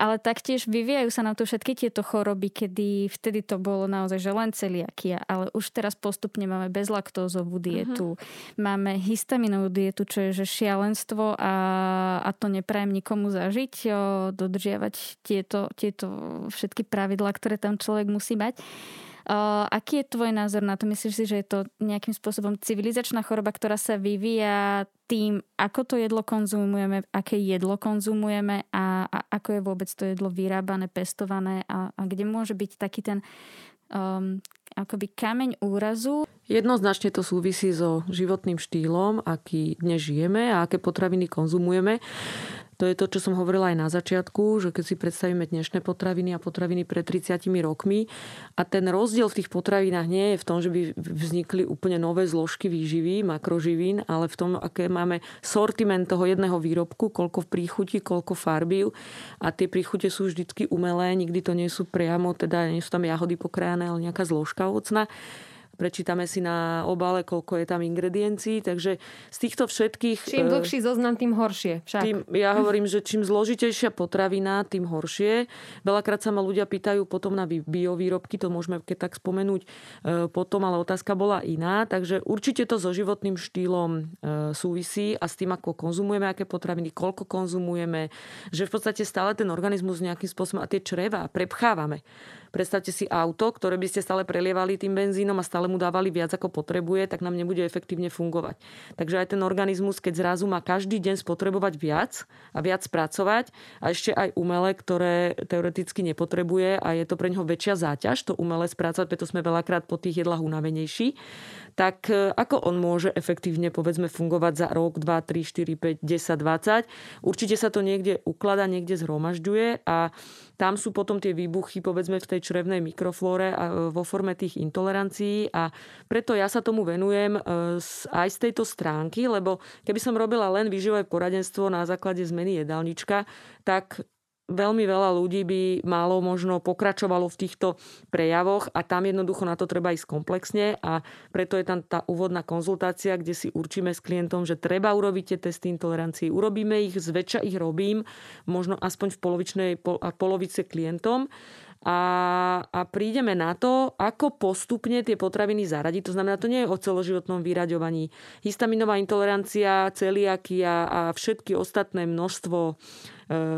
ale taktiež vyvíjajú sa nám tu všetky tieto choroby, kedy vtedy to bolo naozaj že len celiakia, ale už teraz postupne máme bezlaktózovú dietu, uh-huh. máme histaminovú dietu, čo je že šialenstvo a, a to neprajem nikomu zažiť, o, dodržiavať tieto, tieto všetky pravidlá, ktoré tam človek musí mať. Uh, aký je tvoj názor na to? Myslíš si, že je to nejakým spôsobom civilizačná choroba, ktorá sa vyvíja tým, ako to jedlo konzumujeme, aké jedlo konzumujeme a, a ako je vôbec to jedlo vyrábané, pestované a, a kde môže byť taký ten um, akoby kameň úrazu. Jednoznačne to súvisí so životným štýlom, aký dnes žijeme a aké potraviny konzumujeme. To je to, čo som hovorila aj na začiatku, že keď si predstavíme dnešné potraviny a potraviny pred 30 rokmi a ten rozdiel v tých potravinách nie je v tom, že by vznikli úplne nové zložky výživy, makroživín, ale v tom, aké máme sortiment toho jedného výrobku, koľko v príchuti, koľko farby a tie príchute sú vždycky umelé, nikdy to nie sú priamo, teda nie sú tam jahody pokrajané, ale nejaká zložka ovocná prečítame si na obale, koľko je tam ingrediencií, takže z týchto všetkých... Čím e, dlhší zoznam, tým horšie. Však. Tým, ja (laughs) hovorím, že čím zložitejšia potravina, tým horšie. Veľakrát sa ma ľudia pýtajú potom na biovýrobky, to môžeme keď tak spomenúť e, potom, ale otázka bola iná. Takže určite to so životným štýlom e, súvisí a s tým, ako konzumujeme, aké potraviny, koľko konzumujeme, že v podstate stále ten organizmus nejakým spôsobom a tie čreva prepchávame. Predstavte si auto, ktoré by ste stále prelievali tým benzínom a stále mu dávali viac ako potrebuje, tak nám nebude efektívne fungovať. Takže aj ten organizmus, keď zrazu má každý deň spotrebovať viac a viac pracovať a ešte aj umelé, ktoré teoreticky nepotrebuje a je to pre neho väčšia záťaž, to umelé spracovať, preto sme veľakrát po tých jedlách unavenejší, tak e, ako on môže efektívne povedzme fungovať za rok, 2, 3, 4, 5, 10, 20. Určite sa to niekde ukladá, niekde zhromažďuje a tam sú potom tie výbuchy, povedzme, v tej črevnej mikroflóre a e, vo forme tých intolerancií a preto ja sa tomu venujem e, aj z tejto stránky, lebo keby som robila len výživové poradenstvo na základe zmeny jedálnička, tak veľmi veľa ľudí by málo možno pokračovalo v týchto prejavoch a tam jednoducho na to treba ísť komplexne a preto je tam tá úvodná konzultácia, kde si určíme s klientom, že treba urobiť tie testy intolerancií. Urobíme ich, zväčša ich robím, možno aspoň v polovičnej polovice klientom a, a prídeme na to, ako postupne tie potraviny zaradiť. To znamená, to nie je o celoživotnom vyraďovaní. Histaminová intolerancia, celiakia a všetky ostatné množstvo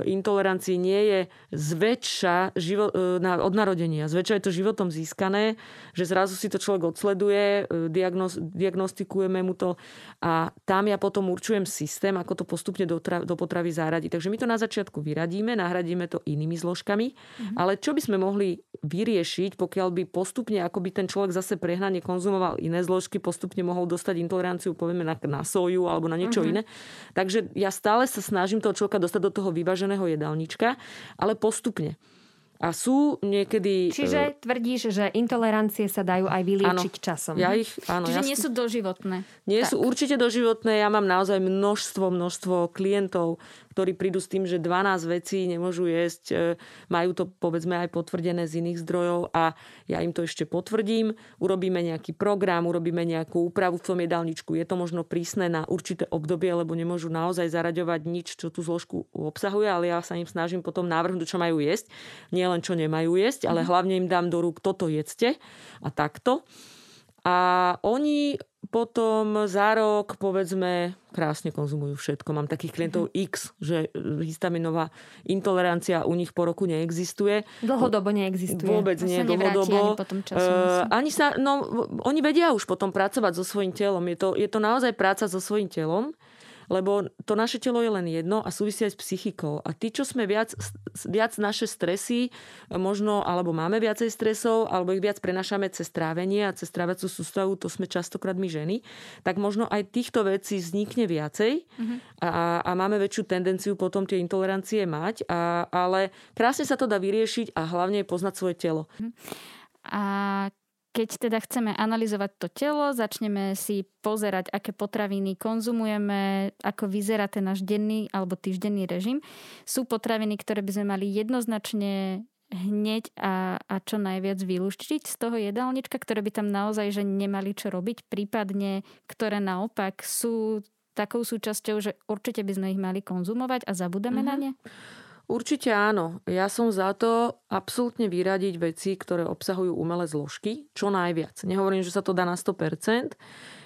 intolerancii nie je zväčša živo, e, na, od narodenia. Zväčša je to životom získané, že zrazu si to človek odsleduje, e, diagnoz, diagnostikujeme mu to a tam ja potom určujem systém, ako to postupne do, tra, do potravy zaradiť. Takže my to na začiatku vyradíme, nahradíme to inými zložkami, mm-hmm. ale čo by sme mohli vyriešiť, pokiaľ by postupne, ako by ten človek zase prehnane konzumoval iné zložky, postupne mohol dostať intoleranciu, povieme, na, na soju alebo na niečo mm-hmm. iné. Takže ja stále sa snažím toho človeka dostať do toho vyváženého jedálnička, ale postupne. A sú niekedy... Čiže tvrdíš, že intolerancie sa dajú aj vyliečiť áno, časom. Ja ich, áno, Čiže ja nie sú doživotné. Nie tak. sú určite doživotné. Ja mám naozaj množstvo, množstvo klientov, ktorí prídu s tým, že 12 vecí nemôžu jesť, e, majú to povedzme aj potvrdené z iných zdrojov a ja im to ešte potvrdím, urobíme nejaký program, urobíme nejakú úpravu v tom jedálničku. Je to možno prísne na určité obdobie, lebo nemôžu naozaj zaraďovať nič, čo tú zložku obsahuje, ale ja sa im snažím potom návrhnúť, čo majú jesť. Nie len čo nemajú jesť, ale mhm. hlavne im dám do rúk toto jedzte a takto. A oni potom za rok, povedzme, krásne konzumujú všetko. Mám takých klientov mm-hmm. X, že histaminová intolerancia u nich po roku neexistuje. Dlhodobo neexistuje. Vôbec nie, dlhodobo. Ani, potom času, uh, ani sa, no, oni vedia už potom pracovať so svojím telom. Je to, je to naozaj práca so svojím telom lebo to naše telo je len jedno a súvisia aj s psychikou. A tí, čo sme viac, viac naše stresy, možno, alebo máme viacej stresov, alebo ich viac prenašame cez trávenie a cez trávacú sústavu, to sme častokrát my ženy, tak možno aj týchto vecí vznikne viacej mm-hmm. a, a máme väčšiu tendenciu potom tie intolerancie mať, a, ale krásne sa to dá vyriešiť a hlavne poznať svoje telo. Mhm. A keď teda chceme analyzovať to telo, začneme si pozerať, aké potraviny konzumujeme, ako vyzerá ten náš denný alebo týždenný režim. Sú potraviny, ktoré by sme mali jednoznačne hneď a, a čo najviac vylúštiť z toho jedálnička, ktoré by tam naozaj že nemali čo robiť, prípadne ktoré naopak sú takou súčasťou, že určite by sme ich mali konzumovať a zabudáme mm-hmm. na mhm. ne? Určite áno. Ja som za to absolútne vyradiť veci, ktoré obsahujú umelé zložky, čo najviac. Nehovorím, že sa to dá na 100%.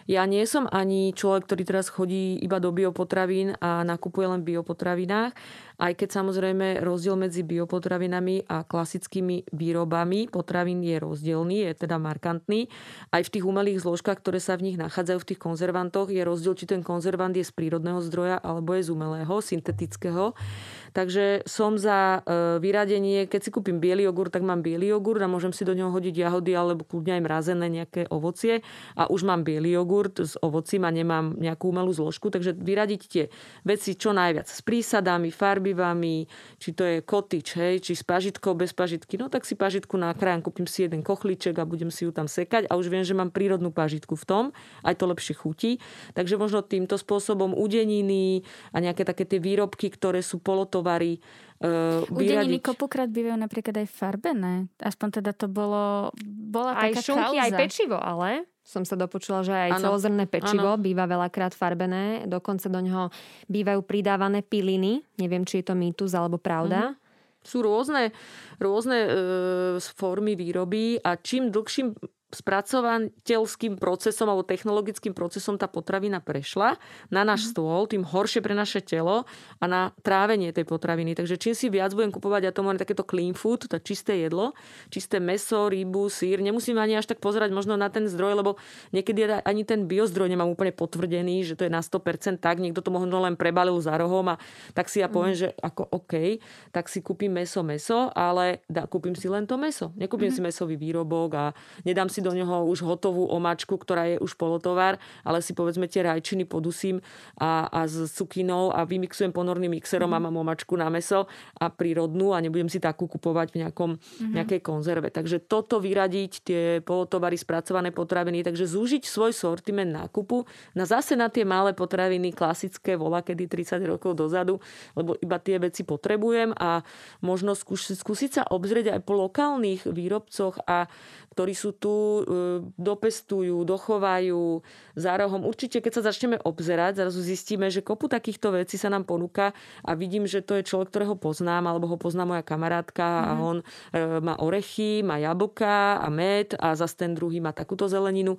Ja nie som ani človek, ktorý teraz chodí iba do biopotravín a nakupuje len v biopotravinách, aj keď samozrejme rozdiel medzi biopotravinami a klasickými výrobami potravín je rozdielný, je teda markantný. Aj v tých umelých zložkách, ktoré sa v nich nachádzajú v tých konzervantoch, je rozdiel, či ten konzervant je z prírodného zdroja alebo je z umelého, syntetického. Takže som za e, vyradenie, keď si kúpim biely jogurt, tak mám biely jogurt a môžem si do neho hodiť jahody alebo kľudne aj mrazené nejaké ovocie a už mám biely jogurt s ovocím a nemám nejakú umelú zložku. Takže vyradiť tie veci čo najviac s prísadami, farbivami, či to je kotič, hej, či s pažitkou, bez pažitky. No tak si pažitku nakrájam, kúpim si jeden kochliček a budem si ju tam sekať a už viem, že mám prírodnú pažitku v tom, aj to lepšie chutí. Takže možno týmto spôsobom udeniny a nejaké také tie výrobky, ktoré sú polotové tovary uh, Udeniny kopukrát bývajú napríklad aj farbené. Aspoň teda to bolo, bola aj taká šunky, kauza. aj pečivo, ale som sa dopočula, že aj ano. celozrné pečivo ano. býva veľakrát farbené. Dokonca do neho bývajú pridávané piliny. Neviem, či je to mýtus alebo pravda. Mm-hmm sú rôzne, rôzne e, formy výroby a čím dlhším spracovateľským procesom alebo technologickým procesom tá potravina prešla na náš mm. stôl, tým horšie pre naše telo a na trávenie tej potraviny. Takže čím si viac budem kupovať, ja tomu takéto clean food, to čisté jedlo, čisté meso, rybu, sír, nemusím ani až tak pozerať možno na ten zdroj, lebo niekedy ani ten biozdroj nemám úplne potvrdený, že to je na 100% tak, niekto to možno len prebalil za rohom a tak si ja poviem, mm. že ako OK, tak si kúpim meso, meso, ale dá, kúpim si len to meso. Nekúpim mm. si mesový výrobok a nedám si do neho už hotovú omačku, ktorá je už polotovar, ale si povedzme tie rajčiny podusím a, a s cukinou a vymixujem ponorným mixerom mm-hmm. a mám omačku na meso a prírodnú a nebudem si takú kupovať v nejakom, mm-hmm. nejakej konzerve. Takže toto vyradiť, tie polotovary, spracované potraviny, takže zúžiť svoj sortiment nákupu na zase na tie malé potraviny klasické, volá kedy 30 rokov dozadu, lebo iba tie veci potrebujem a možno skúsiť, skúsiť sa obzrieť aj po lokálnych výrobcoch a ktorí sú tu, dopestujú, dochovajú za rohom. Určite, keď sa začneme obzerať, zrazu zistíme, že kopu takýchto vecí sa nám ponúka a vidím, že to je človek, ktorého poznám, alebo ho pozná moja kamarátka mm-hmm. a mhm. on e, má orechy, má jablka a med a zase ten druhý má takúto zeleninu.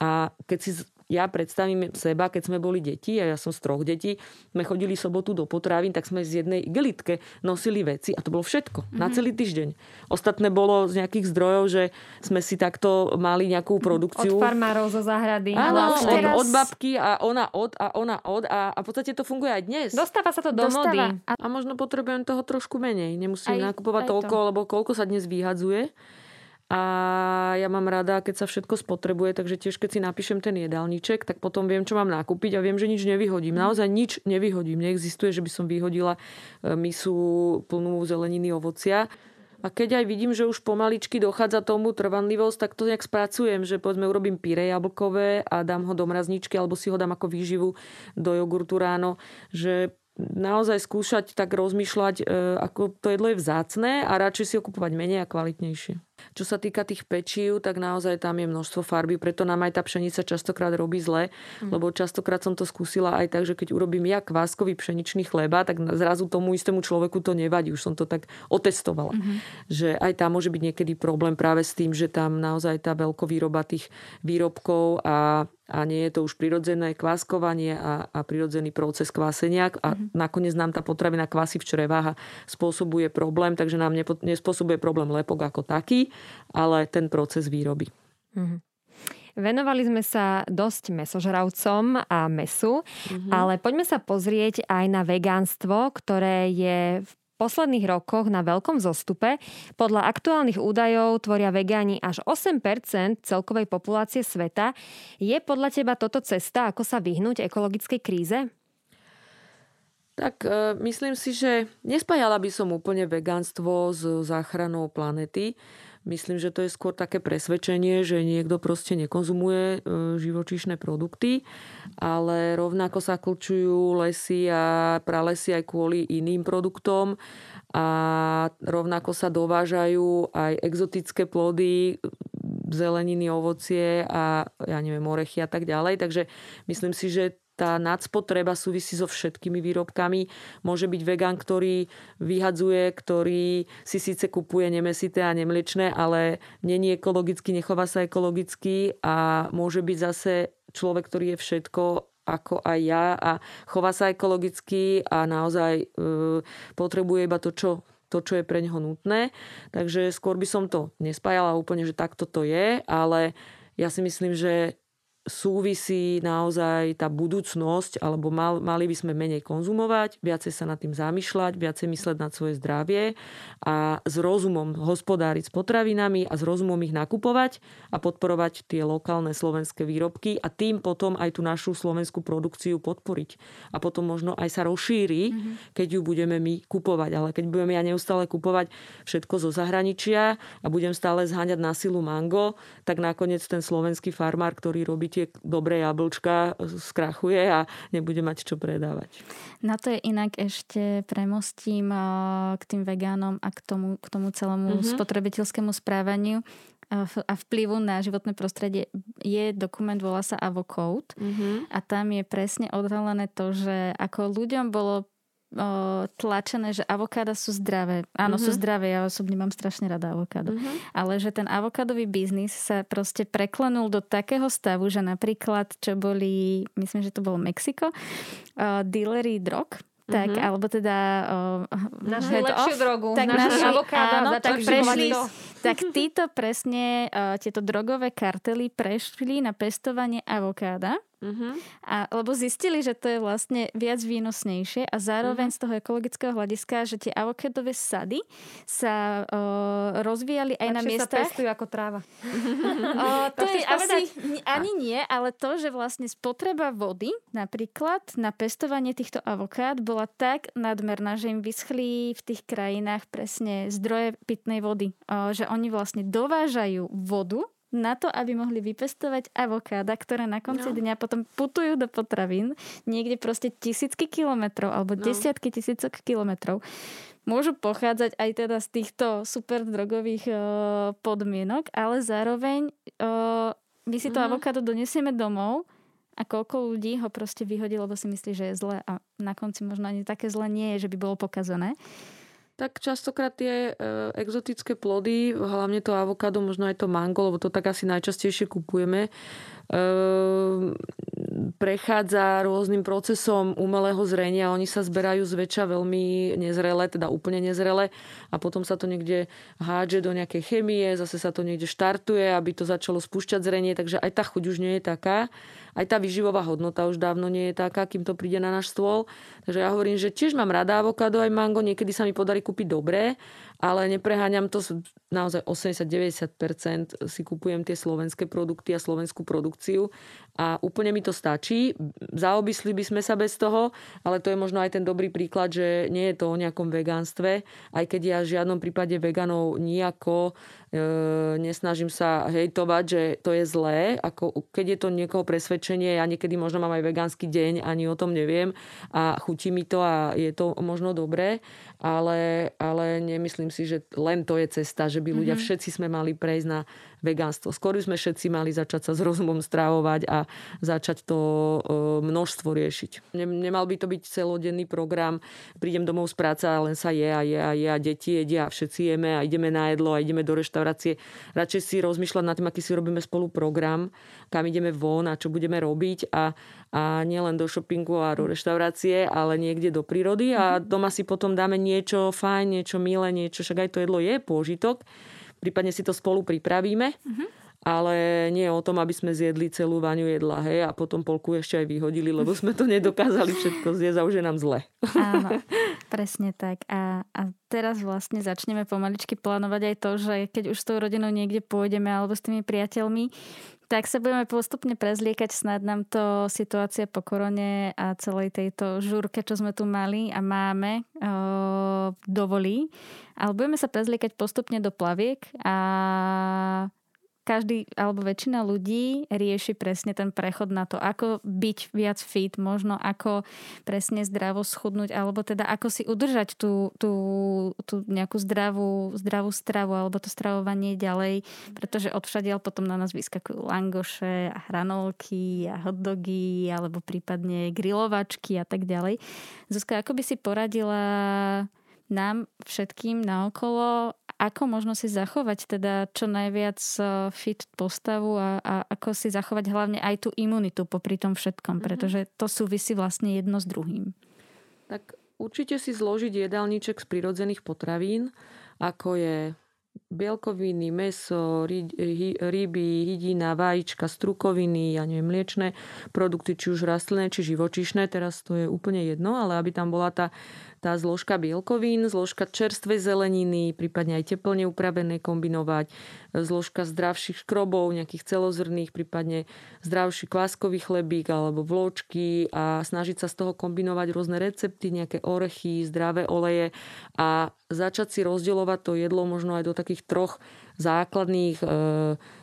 A keď si ja predstavím seba, keď sme boli deti, a ja som z troch detí, sme chodili sobotu do potravín, tak sme z jednej igelitke nosili veci a to bolo všetko mm-hmm. na mhm. celý týždeň. Ostatné bolo z nejakých zdrojov, že sme si takto mali nejakú produkciu. Od farmárov zo záhrady. Áno, od, teraz... od babky a ona od a ona od a, a v podstate to funguje aj dnes. Dostáva sa to do Dostáva. mody. A... a možno potrebujem toho trošku menej. Nemusím aj, nakupovať aj toľko, to. lebo koľko sa dnes vyhadzuje. A ja mám rada, keď sa všetko spotrebuje, takže tiež keď si napíšem ten jedálniček, tak potom viem, čo mám nakúpiť a viem, že nič nevyhodím. Mhm. Naozaj nič nevyhodím. Neexistuje, že by som vyhodila e, misu plnú zeleniny, ovocia. A keď aj vidím, že už pomaličky dochádza tomu trvanlivosť, tak to nejak spracujem, že povedzme urobím píre jablkové a dám ho do mrazničky alebo si ho dám ako výživu do jogurtu ráno, že naozaj skúšať tak rozmýšľať, e, ako to jedlo je vzácne a radšej si ho kupovať menej a kvalitnejšie. Čo sa týka tých pečív, tak naozaj tam je množstvo farby, preto nám aj tá pšenica častokrát robí zle, mm. lebo častokrát som to skúsila aj tak, že keď urobím ja kváskový pšeničný chleba, tak zrazu tomu istému človeku to nevadí. Už som to tak otestovala. Mm-hmm. Že aj tam môže byť niekedy problém práve s tým, že tam naozaj tá veľkovýroba tých výrobkov a a nie je to už prirodzené kváskovanie a, a prirodzený proces kvásenia a mm-hmm. nakoniec nám tá potravina kvásy v črevách a spôsobuje problém, takže nám nepo, nespôsobuje problém lepok ako taký, ale ten proces výroby. Mm-hmm. Venovali sme sa dosť mesožravcom a mesu, mm-hmm. ale poďme sa pozrieť aj na vegánstvo, ktoré je v posledných rokoch na veľkom zostupe. Podľa aktuálnych údajov tvoria vegáni až 8% celkovej populácie sveta. Je podľa teba toto cesta, ako sa vyhnúť ekologickej kríze? Tak e, myslím si, že nespájala by som úplne vegánstvo s záchranou planety. Myslím, že to je skôr také presvedčenie, že niekto proste nekonzumuje e, živočíšne produkty, ale rovnako sa klčujú lesy a pralesy aj kvôli iným produktom a rovnako sa dovážajú aj exotické plody, zeleniny, ovocie a ja neviem, orechy a tak ďalej. Takže myslím si, že tá nadspotreba súvisí so všetkými výrobkami. Môže byť vegan, ktorý vyhadzuje, ktorý si síce kupuje nemesité a nemliečné, ale není ekologicky, nechová sa ekologicky a môže byť zase človek, ktorý je všetko ako aj ja a chová sa ekologicky a naozaj e, potrebuje iba to, čo to, čo je pre neho nutné. Takže skôr by som to nespájala úplne, že takto to je, ale ja si myslím, že súvisí naozaj tá budúcnosť, alebo mal, mali by sme menej konzumovať, viacej sa nad tým zamýšľať, viacej mysleť na svoje zdravie a s rozumom hospodáriť s potravinami a s rozumom ich nakupovať a podporovať tie lokálne slovenské výrobky a tým potom aj tú našu slovenskú produkciu podporiť. A potom možno aj sa rozšíri, mm-hmm. keď ju budeme my kupovať. Ale keď budeme ja neustále kupovať všetko zo zahraničia a budem stále zháňať na silu mango, tak nakoniec ten slovenský farmár, ktorý robí tie dobré jablčka skrachuje a nebude mať čo predávať. Na to je inak ešte premostím k tým vegánom a k tomu, k tomu celému mm-hmm. spotrebiteľskému správaniu a vplyvu na životné prostredie je dokument, volá sa Avocode mm-hmm. a tam je presne odhalené to, že ako ľuďom bolo tlačené, že avokáda sú zdravé. Áno, uh-huh. sú mhm. zdravé, ja osobne mám strašne rada avokádo. Uh-huh. Ale že ten avokádový biznis sa proste preklenul do takého stavu, že napríklad, čo boli, myslím, že to bolo Mexiko, uh, dealery drog, tak, mm-hmm. alebo teda uh, našu lepšiu off, drogu, tak naši, avokádo, áno, tak, prešli, tak títo presne, uh, tieto drogové kartely prešli na pestovanie avokáda Uh-huh. A, lebo zistili, že to je vlastne viac výnosnejšie a zároveň uh-huh. z toho ekologického hľadiska, že tie avokádové sady sa uh, rozvíjali aj Lepšie na miestach... sa pestujú ako tráva. (laughs) uh, (laughs) to je asi ani nie, ale to, že vlastne spotreba vody napríklad na pestovanie týchto avokád bola tak nadmerná, že im vyschli v tých krajinách presne zdroje pitnej vody. Uh, že oni vlastne dovážajú vodu na to, aby mohli vypestovať avokáda, ktoré na konci no. dňa potom putujú do potravín niekde proste tisícky kilometrov alebo no. desiatky tisícok kilometrov. Môžu pochádzať aj teda z týchto super drogových uh, podmienok, ale zároveň uh, my si to mm. avokádo donesieme domov a koľko ľudí ho proste vyhodí, lebo si myslí, že je zlé a na konci možno ani také zlé nie je, že by bolo pokazané tak častokrát tie e, exotické plody, hlavne to avokádo, možno aj to mango, lebo to tak asi najčastejšie kupujeme, e, prechádza rôznym procesom umelého zrenia. Oni sa zberajú zväčša veľmi nezrele, teda úplne nezrele a potom sa to niekde hádže do nejakej chemie, zase sa to niekde štartuje, aby to začalo spúšťať zrenie, takže aj tá chuť už nie je taká aj tá vyživová hodnota už dávno nie je taká, kým to príde na náš stôl. Takže ja hovorím, že tiež mám rada avokádo aj mango, niekedy sa mi podarí kúpiť dobré, ale nepreháňam to, naozaj 80-90% si kupujem tie slovenské produkty a slovenskú produkciu a úplne mi to stačí. Zaobysli by sme sa bez toho, ale to je možno aj ten dobrý príklad, že nie je to o nejakom vegánstve, aj keď ja v žiadnom prípade veganov nejako nesnažím sa hejtovať, že to je zlé, ako keď je to niekoho presvedčenie, ja niekedy možno mám aj vegánsky deň, ani o tom neviem a chutí mi to a je to možno dobré, ale, ale nemyslím si, že len to je cesta, že by ľudia mm-hmm. všetci sme mali prejsť na vegánstvo. Skôr sme všetci mali začať sa s rozumom strávovať a začať to e, množstvo riešiť. Nemal by to byť celodenný program, prídem domov z práce a len sa je a je a je a deti jedia a všetci jeme a ideme na jedlo a ideme do reštaurácie. Radšej si rozmýšľať nad tým, aký si robíme spolu program, kam ideme von a čo budeme robiť a, a nielen do shoppingu a do reštaurácie, ale niekde do prírody a mhm. doma si potom dáme niečo fajn, niečo milé, niečo, však aj to jedlo je pôžitok prípadne si to spolu pripravíme. Uh-huh. Ale nie o tom, aby sme zjedli celú vaňu jedla, hej, a potom polku ešte aj vyhodili, lebo sme to nedokázali všetko zjesť a už je nám zle. Áno, (laughs) presne tak. A, a teraz vlastne začneme pomaličky plánovať aj to, že keď už s tou rodinou niekde pôjdeme alebo s tými priateľmi, tak sa budeme postupne prezliekať, snad nám to situácia po korone a celej tejto žúrke, čo sme tu mali a máme, dovolí. Ale budeme sa prezliekať postupne do plaviek a každý alebo väčšina ľudí rieši presne ten prechod na to, ako byť viac fit, možno ako presne zdravo schudnúť, alebo teda ako si udržať tú, tú, tú nejakú zdravú, zdravú stravu alebo to stravovanie ďalej, pretože odvšadiaľ potom na nás vyskakujú langoše a hranolky a hotdogy alebo prípadne grilovačky a tak ďalej. Zuzka, ako by si poradila nám všetkým naokolo, ako možno si zachovať teda čo najviac e, fit postavu a, a ako si zachovať hlavne aj tú imunitu popri tom všetkom, mm-hmm. pretože to súvisí vlastne jedno s druhým. Tak určite si zložiť jedálniček z prirodzených potravín, ako je bielkoviny, meso, ryby, hydina, vajíčka, strukoviny, ja neviem, mliečne produkty, či už rastlinné, či živočišné, teraz to je úplne jedno, ale aby tam bola tá tá zložka bielkovín, zložka čerstvej zeleniny, prípadne aj teplne upravené kombinovať, zložka zdravších škrobov, nejakých celozrných, prípadne zdravší kváskový chlebík alebo vločky a snažiť sa z toho kombinovať rôzne recepty, nejaké orechy, zdravé oleje a začať si rozdielovať to jedlo možno aj do takých troch základných e,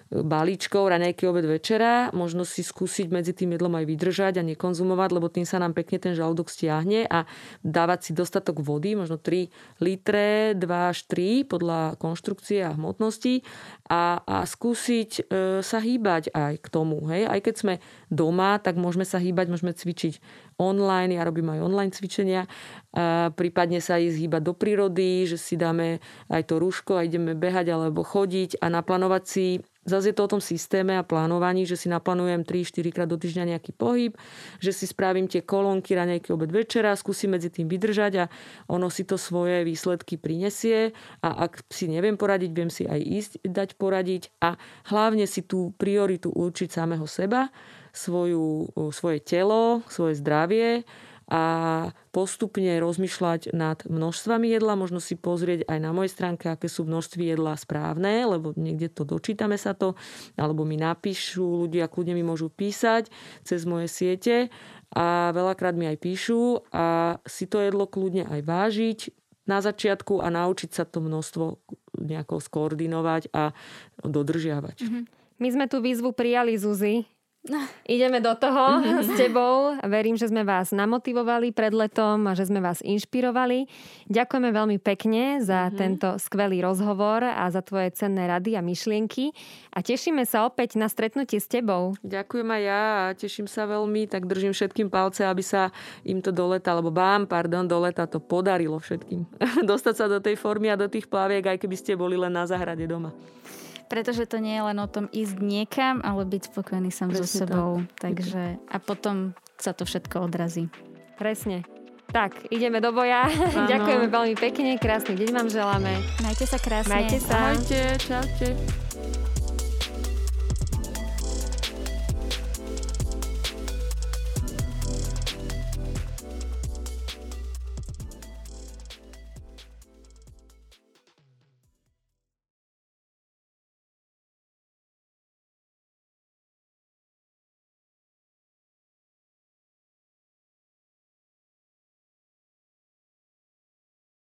balíčkov, raňajky, obed, večera. Možno si skúsiť medzi tým jedlom aj vydržať a nekonzumovať, lebo tým sa nám pekne ten žalúdok stiahne a dávať si dostatok vody, možno 3 litre, 2 až 3 podľa konštrukcie a hmotnosti a, a skúsiť e, sa hýbať aj k tomu. Hej? Aj keď sme doma, tak môžeme sa hýbať, môžeme cvičiť online, ja robím aj online cvičenia, a prípadne sa ísť hýbať do prírody, že si dáme aj to rúško a ideme behať alebo chodiť a naplánovať si. Zase je to o tom systéme a plánovaní, že si naplánujem 3-4 krát do týždňa nejaký pohyb, že si spravím tie kolónky raňajky obed večera, skúsim medzi tým vydržať a ono si to svoje výsledky prinesie. A ak si neviem poradiť, viem si aj ísť dať poradiť a hlavne si tú prioritu určiť samého seba svoju, svoje telo, svoje zdravie a postupne rozmýšľať nad množstvami jedla, možno si pozrieť aj na mojej stránke, aké sú množství jedla správne, lebo niekde to dočítame sa to, alebo mi napíšu, ľudia kľudne mi môžu písať cez moje siete a veľakrát mi aj píšu a si to jedlo kľudne aj vážiť na začiatku a naučiť sa to množstvo nejako skoordinovať a dodržiavať. Mm-hmm. My sme tú výzvu prijali, Zuzi. (laughs) Ideme do toho s tebou. Verím, že sme vás namotivovali pred letom a že sme vás inšpirovali. Ďakujeme veľmi pekne za mm-hmm. tento skvelý rozhovor a za tvoje cenné rady a myšlienky. A tešíme sa opäť na stretnutie s tebou. Ďakujem aj ja a teším sa veľmi. Tak držím všetkým palce, aby sa im to do leta, alebo vám, pardon, do leta to podarilo všetkým. (laughs) Dostať sa do tej formy a do tých plaviek, aj keby ste boli len na záhrade doma. Pretože to nie je len o tom ísť niekam, ale byť spokojný sám so sebou. Tak. Takže, a potom sa to všetko odrazí. Presne. Tak, ideme do boja. (laughs) Ďakujeme veľmi pekne, krásny deň vám želáme. Majte sa krásne. Majte sa. Ahojte, čaute.